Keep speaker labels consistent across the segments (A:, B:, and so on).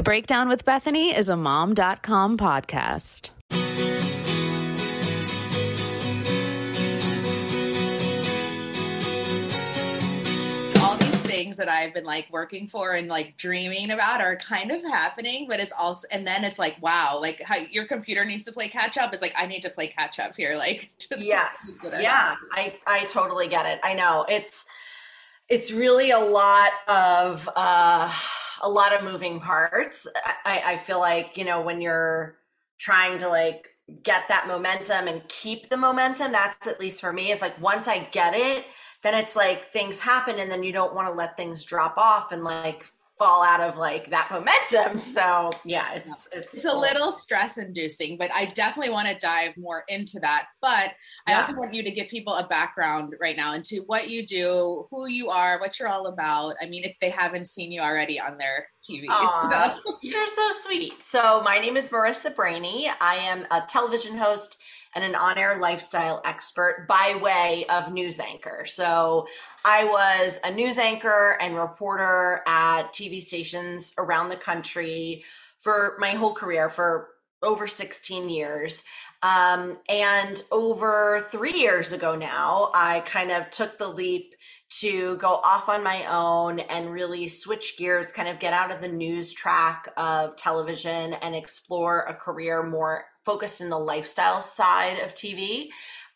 A: The Breakdown with Bethany is a mom.com podcast.
B: all these things that I've been like working for and like dreaming about are kind of happening, but it's also, and then it's like, wow, like how your computer needs to play catch up is like, I need to play catch up here. Like,
C: yes. Yeah. I, I totally get it. I know it's, it's really a lot of, uh, a lot of moving parts. I, I feel like, you know, when you're trying to like get that momentum and keep the momentum, that's at least for me, is like once I get it, then it's like things happen and then you don't want to let things drop off and like fall out of like that momentum. So yeah, it's
B: it's, it's a little stress inducing, but I definitely want to dive more into that. But I also want you to give people a background right now into what you do, who you are, what you're all about. I mean, if they haven't seen you already on their TV.
C: So. You're so sweet. So my name is Marisa Brahney. I am a television host and an on air lifestyle expert by way of news anchor. So I was a news anchor and reporter at TV stations around the country for my whole career for over 16 years. Um, and over three years ago now, I kind of took the leap to go off on my own and really switch gears, kind of get out of the news track of television and explore a career more focused in the lifestyle side of TV.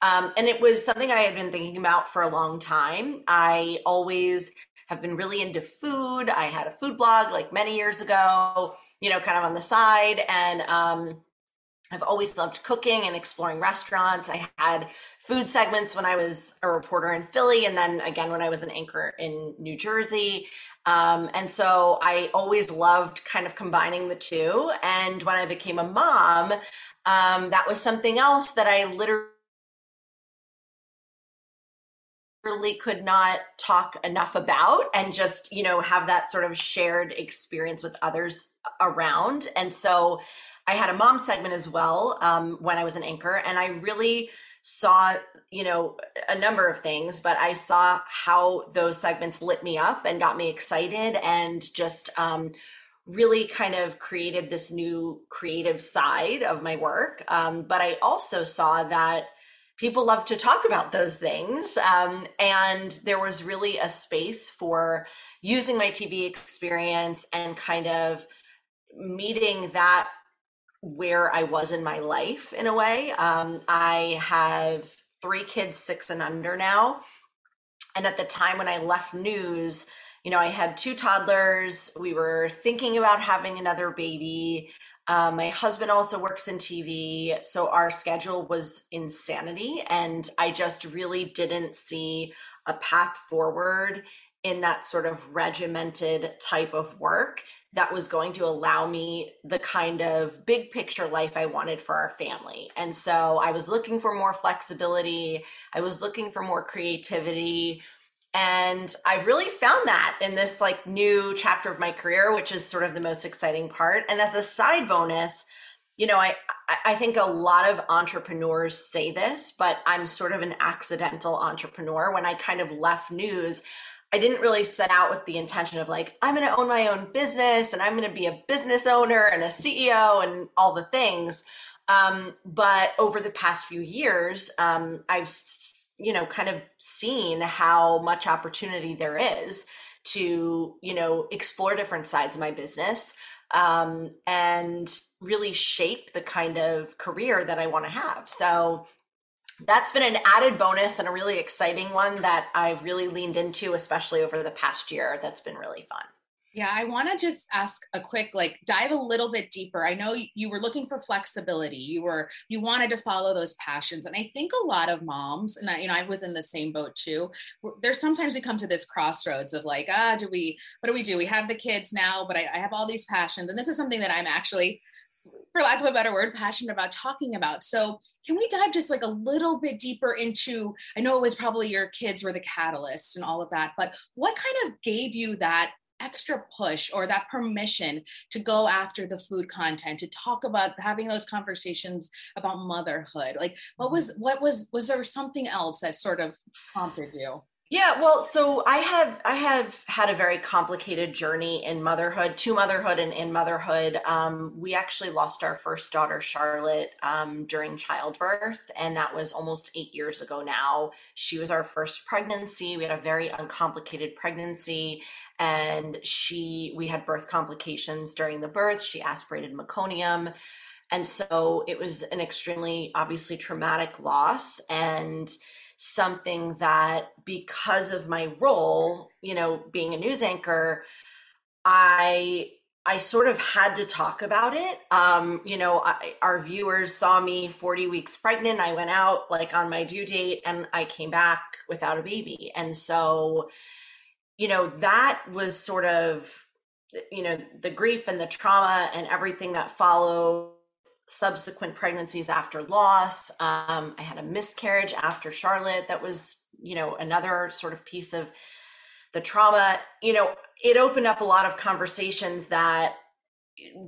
C: Um, and it was something I had been thinking about for a long time. I always have been really into food. I had a food blog like many years ago, you know, kind of on the side. And um, I've always loved cooking and exploring restaurants. I had food segments when I was a reporter in Philly, and then again when I was an anchor in New Jersey. Um, and so I always loved kind of combining the two. And when I became a mom, um, that was something else that I literally could not talk enough about and just you know have that sort of shared experience with others around. And so i had a mom segment as well um, when i was an anchor and i really saw you know a number of things but i saw how those segments lit me up and got me excited and just um, really kind of created this new creative side of my work um, but i also saw that people love to talk about those things um, and there was really a space for using my tv experience and kind of meeting that where I was in my life in a way. Um, I have three kids, six and under now. And at the time when I left news, you know, I had two toddlers. We were thinking about having another baby. Um, my husband also works in TV. So our schedule was insanity. And I just really didn't see a path forward in that sort of regimented type of work that was going to allow me the kind of big picture life I wanted for our family. And so I was looking for more flexibility, I was looking for more creativity. And I've really found that in this like new chapter of my career, which is sort of the most exciting part. And as a side bonus, you know, I I think a lot of entrepreneurs say this, but I'm sort of an accidental entrepreneur. When I kind of left news, I didn't really set out with the intention of like, I'm going to own my own business and I'm going to be a business owner and a CEO and all the things. Um, but over the past few years, um, I've, you know, kind of seen how much opportunity there is to, you know, explore different sides of my business um, and really shape the kind of career that I want to have. So that's been an added bonus and a really exciting one that I've really leaned into, especially over the past year. That's been really fun.
B: Yeah, I want to just ask a quick, like, dive a little bit deeper. I know you were looking for flexibility. You were, you wanted to follow those passions, and I think a lot of moms, and I, you know, I was in the same boat too. There's sometimes we come to this crossroads of like, ah, do we, what do we do? We have the kids now, but I, I have all these passions, and this is something that I'm actually for lack of a better word, passionate about talking about. So, can we dive just like a little bit deeper into? I know it was probably your kids were the catalyst and all of that, but what kind of gave you that extra push or that permission to go after the food content to talk about having those conversations about motherhood like what mm-hmm. was what was was there something else that sort of prompted you
C: Yeah, well, so I have I have had a very complicated journey in motherhood, to motherhood and in motherhood. Um, we actually lost our first daughter, Charlotte, um, during childbirth, and that was almost eight years ago now. She was our first pregnancy. We had a very uncomplicated pregnancy, and she we had birth complications during the birth. She aspirated meconium. And so it was an extremely obviously traumatic loss. And something that because of my role, you know, being a news anchor, I I sort of had to talk about it. Um, you know, I, our viewers saw me 40 weeks pregnant. I went out like on my due date and I came back without a baby. And so, you know, that was sort of, you know, the grief and the trauma and everything that followed subsequent pregnancies after loss. Um, I had a miscarriage after Charlotte. That was, you know, another sort of piece of the trauma. You know, it opened up a lot of conversations that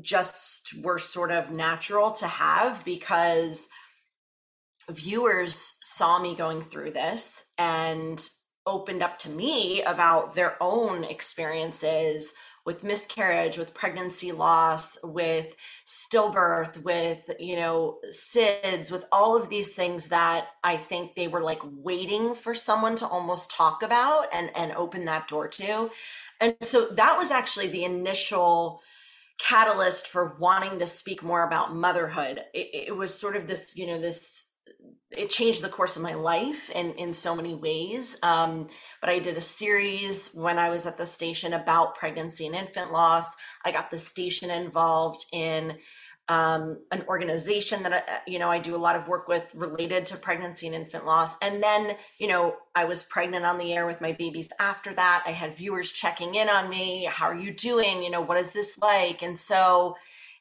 C: just were sort of natural to have because viewers saw me going through this and opened up to me about their own experiences with miscarriage, with pregnancy loss, with stillbirth, with, you know, SIDS, with all of these things that I think they were like waiting for someone to almost talk about and, and open that door to. And so that was actually the initial catalyst for wanting to speak more about motherhood. It, it was sort of this, you know, this it changed the course of my life in in so many ways. Um, but i did a series when i was at the station about pregnancy and infant loss. I got the station involved in um, an organization that I, you know i do a lot of work with related to pregnancy and infant loss. And then you know i was pregnant on the air with my babies after that. I had viewers checking in on me. How are you doing? You know what is this like? And so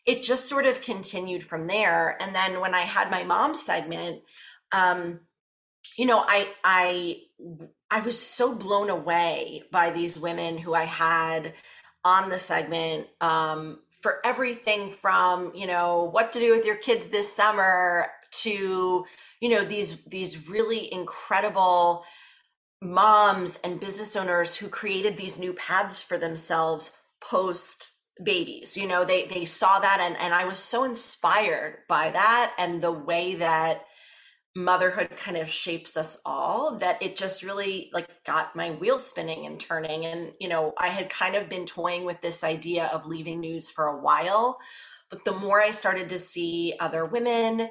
C: it just sort of continued from there. And then when i had my mom segment um, you know, I I I was so blown away by these women who I had on the segment um, for everything from you know what to do with your kids this summer to you know these these really incredible moms and business owners who created these new paths for themselves post babies. You know they they saw that and and I was so inspired by that and the way that motherhood kind of shapes us all that it just really like got my wheels spinning and turning. And you know i had kind of been toying with this idea of leaving news for a while but the more i started to see other women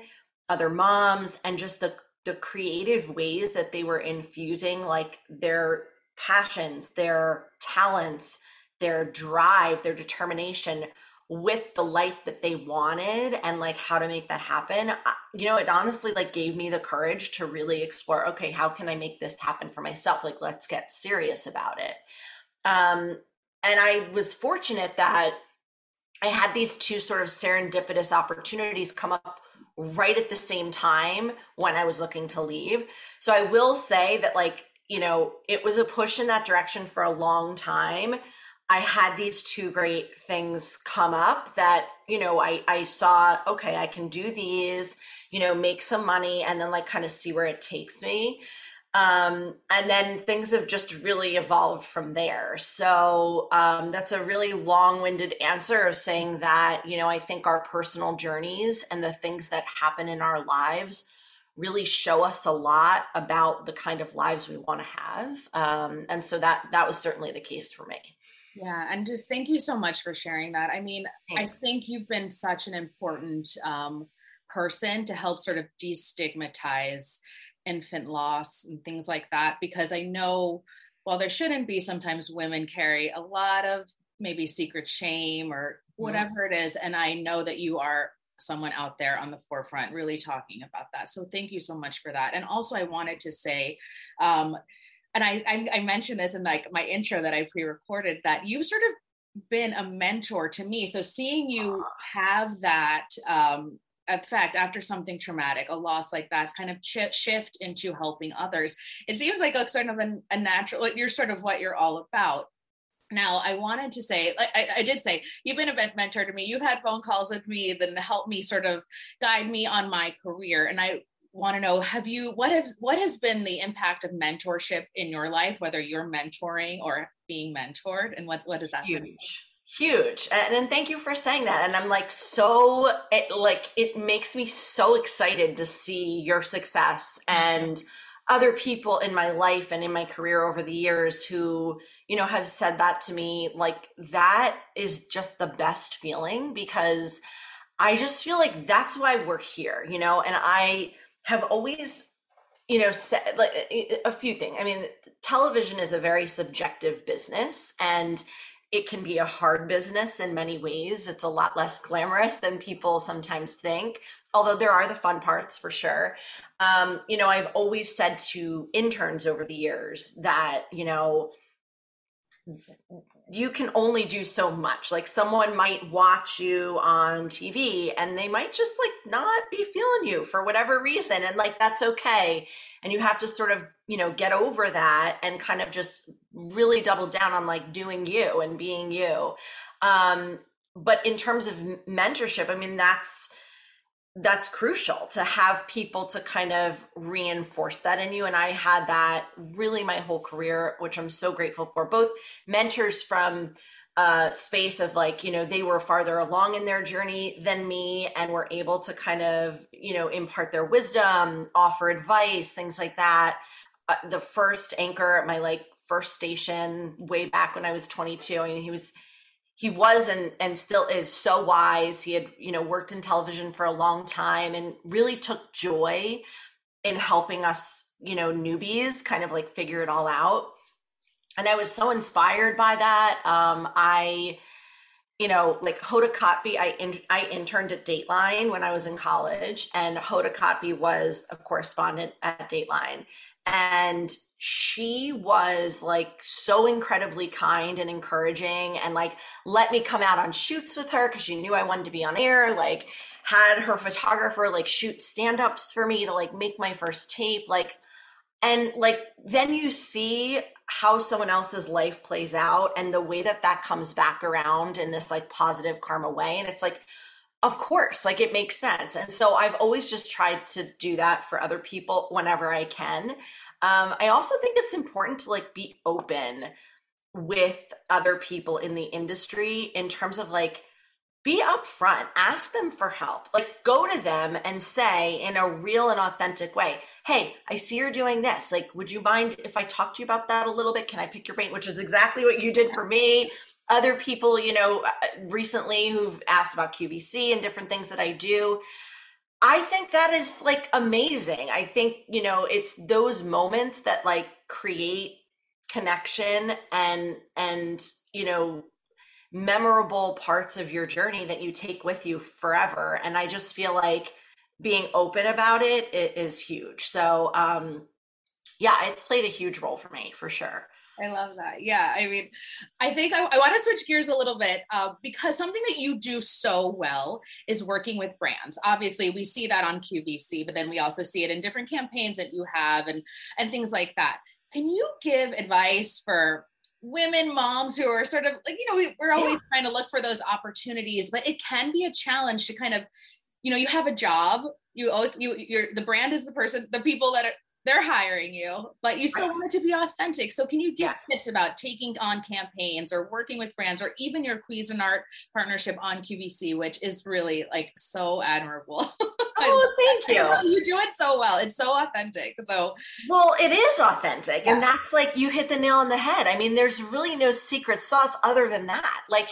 C: other moms and just the the creative ways that they were infusing like their passions their talents their drive their determination with the life that they wanted and like how to make that happen you know it honestly like gave me the courage to really explore okay how can i make this happen for myself? Like let's get serious about it. Um and i was fortunate that i had these two sort of serendipitous opportunities come up right at the same time when i was looking to leave. So i will say that like you know it was a push in that direction for a long time I had these two great things come up that, you know, I, I saw, okay, I can do these, you know, make some money and then like kind of see where it takes me. Um, and then things have just really evolved from there. So um, that's a really long winded answer of saying that, you know, I think our personal journeys and the things that happen in our lives really show us a lot about the kind of lives we want to have. Um, and so that that was certainly the case for me.
B: Yeah, and just thank you so much for sharing that. I mean, Thanks. I think you've been such an important um, person to help sort of destigmatize infant loss and things like that, because I know while there shouldn't be, sometimes women carry a lot of maybe secret shame or mm-hmm. whatever it is. And I know that you are someone out there on the forefront really talking about that. So thank you so much for that. And also, I wanted to say, um, and I, I, I mentioned this in like my intro that I pre-recorded that you've sort of been a mentor to me. So seeing you have that um, effect after something traumatic, a loss like that, kind of ch- shift into helping others. It seems like a sort of a, a natural. You're sort of what you're all about. Now, I wanted to say, I, I, did say, you've been a mentor to me. You've had phone calls with me that helped me sort of guide me on my career. And I want to know have you what has what has been the impact of mentorship in your life whether you're mentoring or being mentored and what's what does that
C: huge huge and, and thank you for saying that and i'm like so it like it makes me so excited to see your success and other people in my life and in my career over the years who you know have said that to me like that is just the best feeling because i just feel like that's why we're here you know and i have always you know said like a few things. I mean television is a very subjective business and it can be a hard business in many ways. It's a lot less glamorous than people sometimes think although there are the fun parts for sure. Um, you know i've always said to interns over the years that you know you can only do so much. Like someone might watch you on TV and they might just like not be feeling you for whatever reason. And like that's okay. And you have to sort of, you know, get over that and kind of just really double down on like doing you and being you. Um, but in terms of mentorship, I mean, that's that's crucial to have people to kind of reinforce that in you. And i had that really my whole career which i'm so grateful for. Both mentors from a space of like you know they were farther along in their journey than me and were able to kind of you know impart their wisdom offer advice things like that. Uh, the first anchor at my like first station way back when i was 22 i mean he was he was and and still is so wise. He had you know worked in television for a long time and really took joy in helping us you know newbies kind of like figure it all out. And i was so inspired by that. Um i you know like hoda kotb i in, i interned at dateline when i was in college and hoda kotb was a correspondent at dateline and she was like so incredibly kind and encouraging and like let me come out on shoots with her because she knew I wanted to be on air. Like, had her photographer like shoot stand ups for me to like make my first tape. Like, and like then you see how someone else's life plays out and the way that that comes back around in this like positive karma way. And it's like, of course, like it makes sense. And so I've always just tried to do that for other people whenever I can. Um, I also think it's important to like be open with other people in the industry in terms of like be upfront, ask them for help. Like go to them and say in a real and authentic way, "Hey, I see you're doing this. Like would you mind if I talk to you about that a little bit? Can I pick your brain?" Which is exactly what you did for me. Other people, you know, uh, recently who've asked about QVC and different things that I do. I think that is like amazing. I think, you know, it's those moments that like create connection and and you know memorable parts of your journey that you take with you forever and i just feel like being open about it, it is huge so um yeah it's played a huge role for me for sure
B: I love that. Yeah. I mean, I think I, I want to switch gears a little bit uh, because something that you do so well is working with brands. Obviously, we see that on QVC, but then we also see it in different campaigns that you have and and things like that. Can you give advice for women moms who are sort of like you know we, are always yeah. trying to look for those opportunities, but it can be a challenge to kind of you know you have a job you always you you're the brand is the person the people that are they're hiring you, but you still want it to be authentic. So can you give yeah. tips about taking on campaigns or working with brands or even your Cuisinart partnership on QVC, which is really like so admirable.
C: Oh, thank you.
B: You do it so well. It's so authentic. So
C: well, it is authentic. Yeah. And that's like you hit the nail on the head. I mean, there's really no secret sauce other than that. Like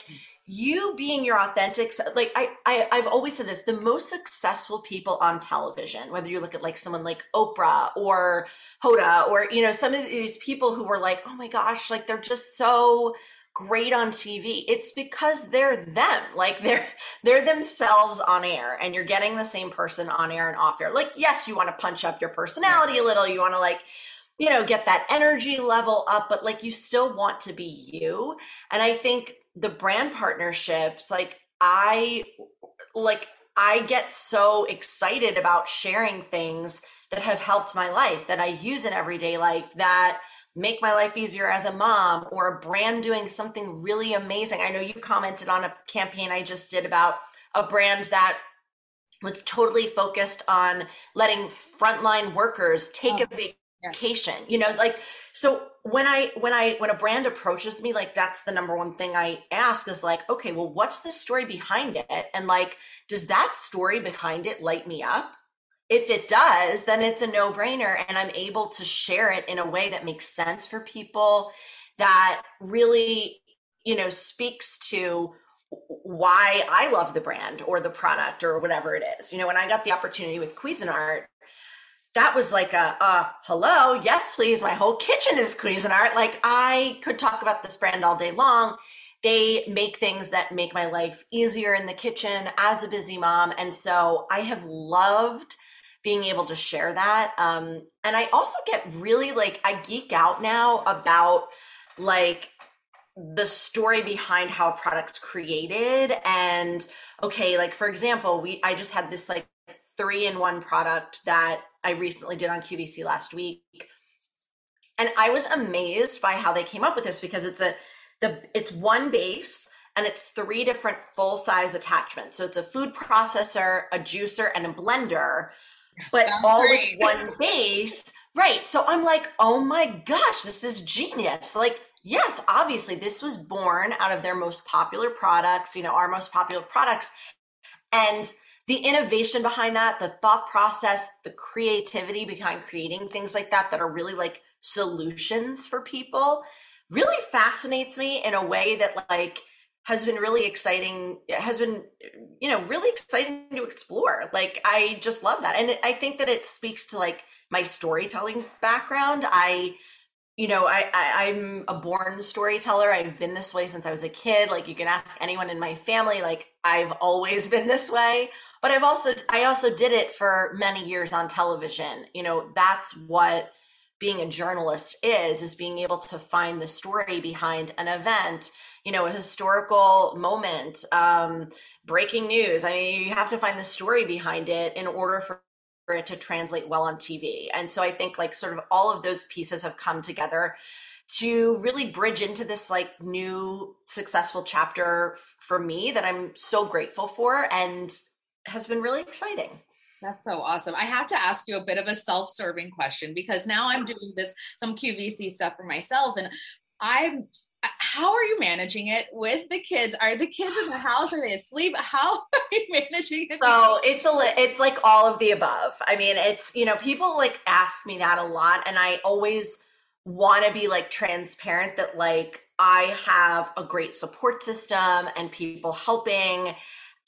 C: you being your authentic like I, I i've always said this the most successful people on television whether you look at like someone like oprah or hoda or you know some of these people who were like oh my gosh like they're just so great on tv it's because they're them like they're they're themselves on air and you're getting the same person on air and off air. Like yes you want to punch up your personality a little you want to like you know get that energy level up but like you still want to be you. And i think the brand partnerships like i like i get so excited about sharing things that have helped my life that i use in everyday life that make my life easier as a mom or a brand doing something really amazing. I know you commented on a campaign i just did about a brand that was totally focused on letting frontline workers take oh, a Yeah. You know, like so when I when I when a brand approaches me, like that's the number one thing I ask is like, okay, well, what's the story behind it? And like, does that story behind it light me up? If it does, then it's a no-brainer and I'm able to share it in a way that makes sense for people that really, you know, speaks to why I love the brand or the product or whatever it is. You know, when I got the opportunity with Cuisinart, that was like a uh, hello, yes, please. My whole kitchen is Cuisinart. Like I could talk about this brand all day long. They make things that make my life easier in the kitchen as a busy mom. And so I have loved being able to share that. Um, and I also get really like, I geek out now about like the story behind how a product's created and okay like for example we i just had this like three in one product that i recently did on qvc last week. And i was amazed by how they came up with this because it's a the it's one base and it's three different full size attachments. So it's a food processor a juicer and a blender but Sounds all great. with one base. Right. So i'm like oh my gosh this is genius. Like yes, obviously, this was born out of their most popular products, you know, our most popular products. And the innovation behind that, the thought process, the creativity behind creating things like that, that are really like solutions for people, really fascinates me in a way that, like, has been really exciting has been you know really exciting to explore. Like i just love that. And i think that it speaks to like my storytelling background. I you know, I, I am a born storyteller. I've been this way since I was a kid. Like you can ask anyone in my family. Like I've always been this way. But I've also I also did it for many years on television. You know, that's what being a journalist is is being able to find the story behind an event you know a historical moment um breaking news i mean you have to find the story behind it in order for for it to translate well on TV. And so I think like sort of all of those pieces have come together to really bridge into this like new successful chapter f- for me that I'm so grateful for and has been really exciting.
B: That's so awesome. I have to ask you a bit of a self-serving question because now I'm doing this some QVC stuff for myself and I'm how are you managing it with the kids? Are the kids in the house? Are they asleep? How are you managing it?
C: So it's a it's like all of the above. I mean, it's you know people like ask me that a lot, and I always want to be like transparent that like I have a great support system and people helping.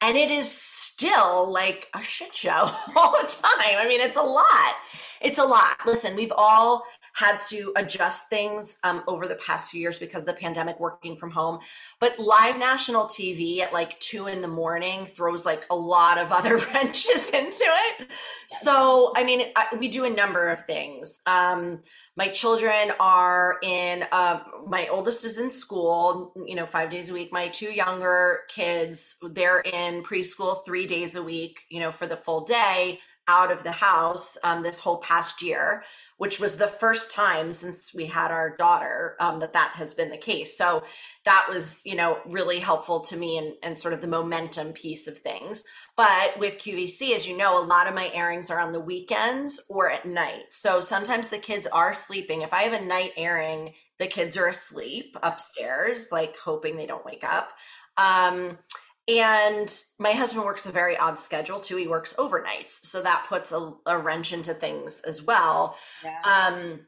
C: And it is still like a shit show all the time. I mean, it's a lot. It's a lot. Listen, we've all had to adjust things um, over the past few years because of the pandemic working from home. But live national TV at like two in the morning throws like a lot of other wrenches into it. So, I mean, I, we do a number of things. Um, my children are in uh, my oldest is in school you know five days a week my two younger kids they're in preschool three days a week you know for the full day out of the house um, this whole past year which was the first time since we had our daughter um, that that has been the case. So that was, you know, really helpful to me and, and sort of the momentum piece of things. But with QVC, as you know, a lot of my airings are on the weekends or at night. So sometimes the kids are sleeping. If I have a night airing, the kids are asleep upstairs, like hoping they don't wake up. Um, and my husband works a very odd schedule too. He works overnights. So that puts a, a wrench into things as well. Yeah. Um,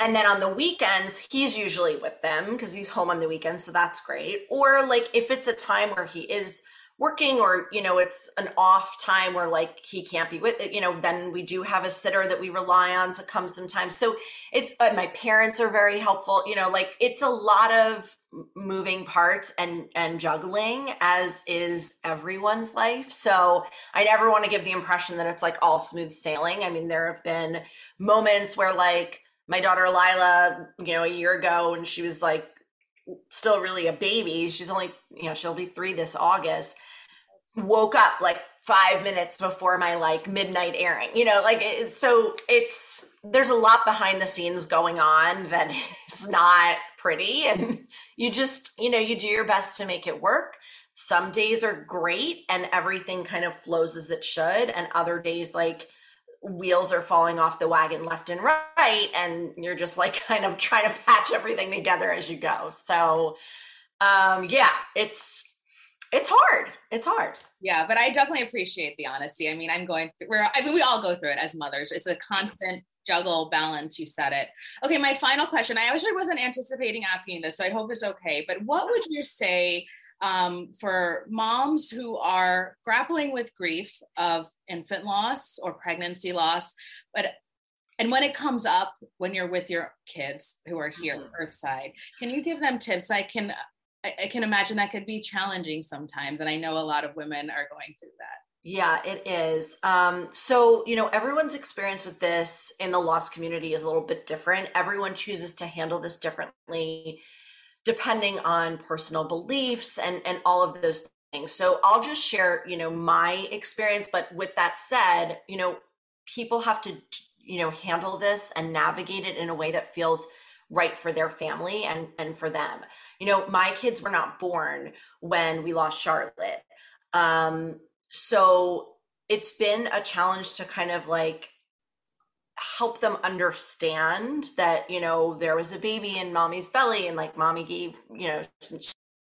C: and then on the weekends, he's usually with them because he's home on the weekends. So that's great. Or like if it's a time where he is working or you know it's an off time where like he can't be with it you know then we do have a sitter that we rely on to come sometimes. So it's uh, my parents are very helpful you know like it's a lot of moving parts and and juggling as is everyone's life. So i never want to give the impression that it's like all smooth sailing. I mean there have been moments where like my daughter lila you know a year ago and she was like still really a baby she's only you know she'll be three this august woke up like five minutes before my like midnight airing you know like it, so it's there's a lot behind the scenes going on that is not pretty and you just you know you do your best to make it work. Some days are great and everything kind of flows as it should and other days like wheels are falling off the wagon left and right and you're just like kind of trying to patch everything together as you go. So um yeah it's it's hard. It's hard.
B: Yeah but i definitely appreciate the honesty. I mean i'm going through we're i mean we all go through it as mothers. It's a constant juggle balance you said it. Okay my final question. I actually wasn't anticipating asking this so i hope it's okay but what would you say um, for moms who are grappling with grief of infant loss or pregnancy loss but and when it comes up when you're with your kids who are here mm-hmm. earthside can you give them tips i can I, can imagine that could be challenging sometimes and i know a lot of women are going through that
C: yeah, it is. Um, so, you know, everyone's experience with this in the loss community is a little bit different. Everyone chooses to handle this differently depending on personal beliefs and and all of those things. So, I'll just share, you know, my experience, but with that said, you know, people have to you know, handle this and navigate it in a way that feels right for their family and and for them. You know, my kids were not born when we lost Charlotte. Um so it's been a challenge to kind of like help them understand that you know there was a baby in mommy's belly and like mommy gave you know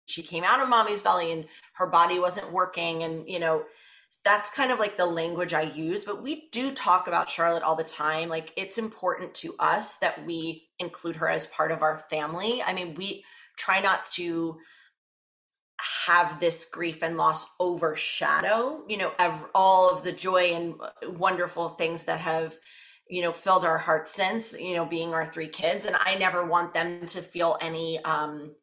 C: she came out of mommy's belly and her body wasn't working and you know that's kind of like the language i use but we do talk about charlotte all the time. Like it's important to us that we include her as part of our family. I mean we try not to have this grief and loss overshadow you know ev- all of the joy and wonderful things that have you know filled our hearts since you know being our three kids. And i never want them to feel any um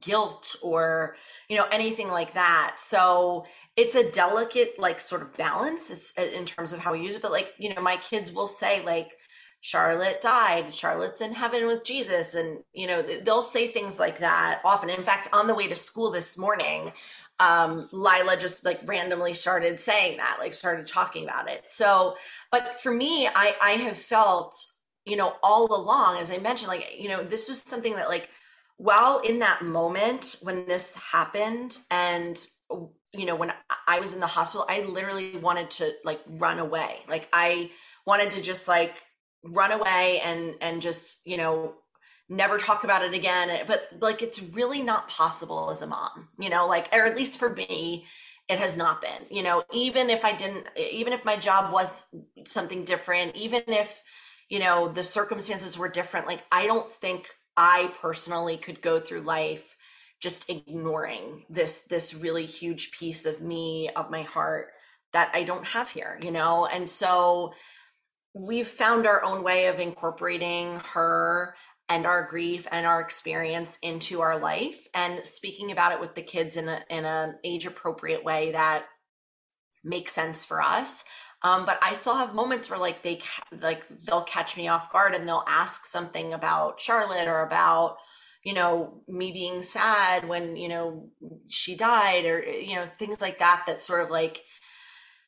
C: guilt or you know anything like that so it's a delicate like sort of balance in terms of how we use it but like you know my kids will say like Charlotte died, Charlotte's in heaven with Jesus. And, you know, they'll say things like that often. In fact, on the way to school this morning, um, Lila just like randomly started saying that, like started talking about it. So, but for me, I, I have felt, you know, all along, as I mentioned, like, you know, this was something that like, while in that moment when this happened and you know when i was in the hospital i literally wanted to like run away. Like i wanted to just like run away and and just you know never talk about it again. But like it's really not possible as a mom you know like or at least for me it has not been. You know even if i didn't even if my job was something different even if you know the circumstances were different like i don't think i personally could go through life just ignoring this this really huge piece of me of my heart that i don't have here you know? And so we've found our own way of incorporating her and our grief and our experience into our life and speaking about it with the kids in a in an age appropriate way that makes sense for us um, but I still have moments where like they like they'll catch me off guard and they'll ask something about Charlotte or about you know me being sad when you know she died or you know things like that that sort of like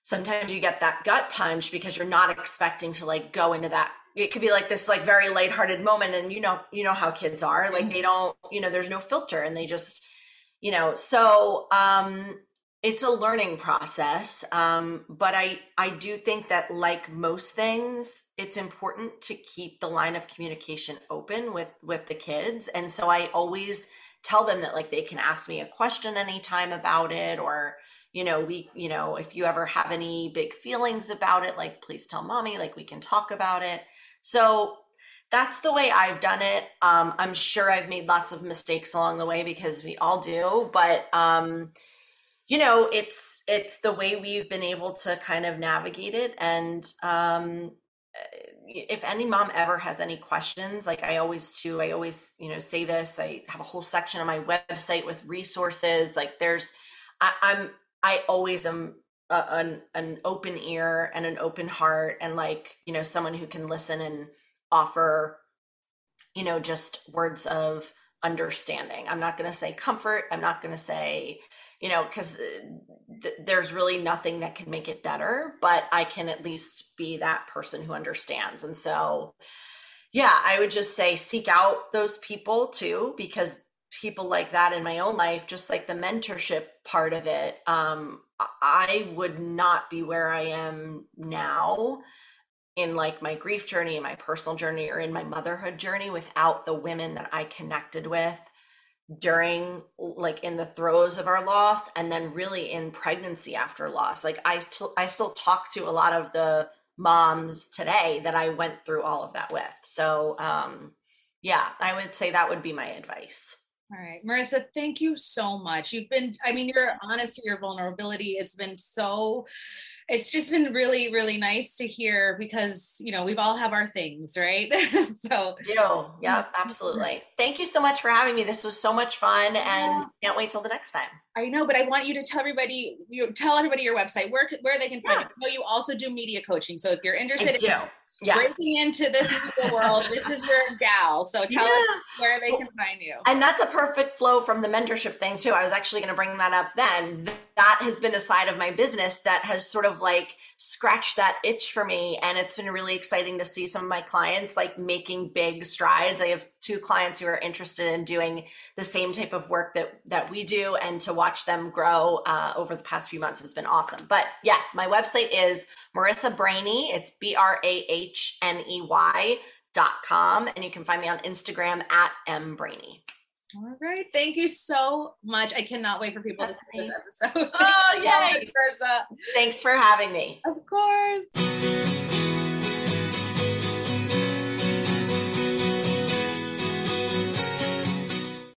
C: sometimes you get that gut punch because you're not expecting to like go into that. It could be like this like very lighthearted moment and you know you know how kids are. Like they don't you know there's no filter and they just you know so um it's a learning process um but i i do think that like most things it's important to keep the line of communication open with with the kids. And so i always tell them that like they can ask me a question anytime about it or you know we you know if you ever have any big feelings about it like please tell mommy like we can talk about it. So that's the way i've done it. Um, i'm sure i've made lots of mistakes along the way because we all do but um, you know it's it's the way we've been able to kind of navigate it. And um, if any mom ever has any questions like i always do i always you know say this i have a whole section on my website with resources like there's I, i'm I always am a, an an open ear and an open heart and like you know someone who can listen and offer you know just words of understanding. I'm not going to say comfort. I'm not going to say you know because uh, th- there's really nothing that can make it better but i can at least be that person who understands. And so yeah i would just say seek out those people too because people like that in my own life, just like the mentorship part of it, um, I would not be where I am now in like my grief journey, my personal journey, or in my motherhood journey without the women that I connected with during like in the throes of our loss and then really in pregnancy after loss. Like I, t- I still talk to a lot of the moms today that i went through all of that with. So um yeah i would say that would be my advice
B: all right, Marisa, thank you so much. You've been, I mean, your honesty, your vulnerability has been so, it's just been really, really nice to hear because, you know, we've all have our things, right? so,
C: you, yeah, mm-hmm. absolutely. Thank you so much for having me. This was so much fun and yeah. can't wait till the next time.
B: I know, but I want you to tell everybody, you tell everybody your website, where, where they can find yeah. you. you also do media coaching. So if you're interested in yes. breaking into this media world. This is your gal. So tell yeah. us where they can find you.
C: And that's a perfect flow from the mentorship thing too. I was actually going to bring that up then. That has been a side of my business that has sort of like scratched that itch for me. And it's been really exciting to see some of my clients like making big strides. I have two clients who are interested in doing the same type of work that that we do and to watch them grow uh, over the past few months has been awesome but yes my website is Marisa Brahney. it's b-r-a-h-n-e-y dot com and you can find me on instagram at m brahney
B: all right. Thank you so much. I cannot wait for people to see this episode.
C: Oh, yay. Thanks for having me.
B: Of course.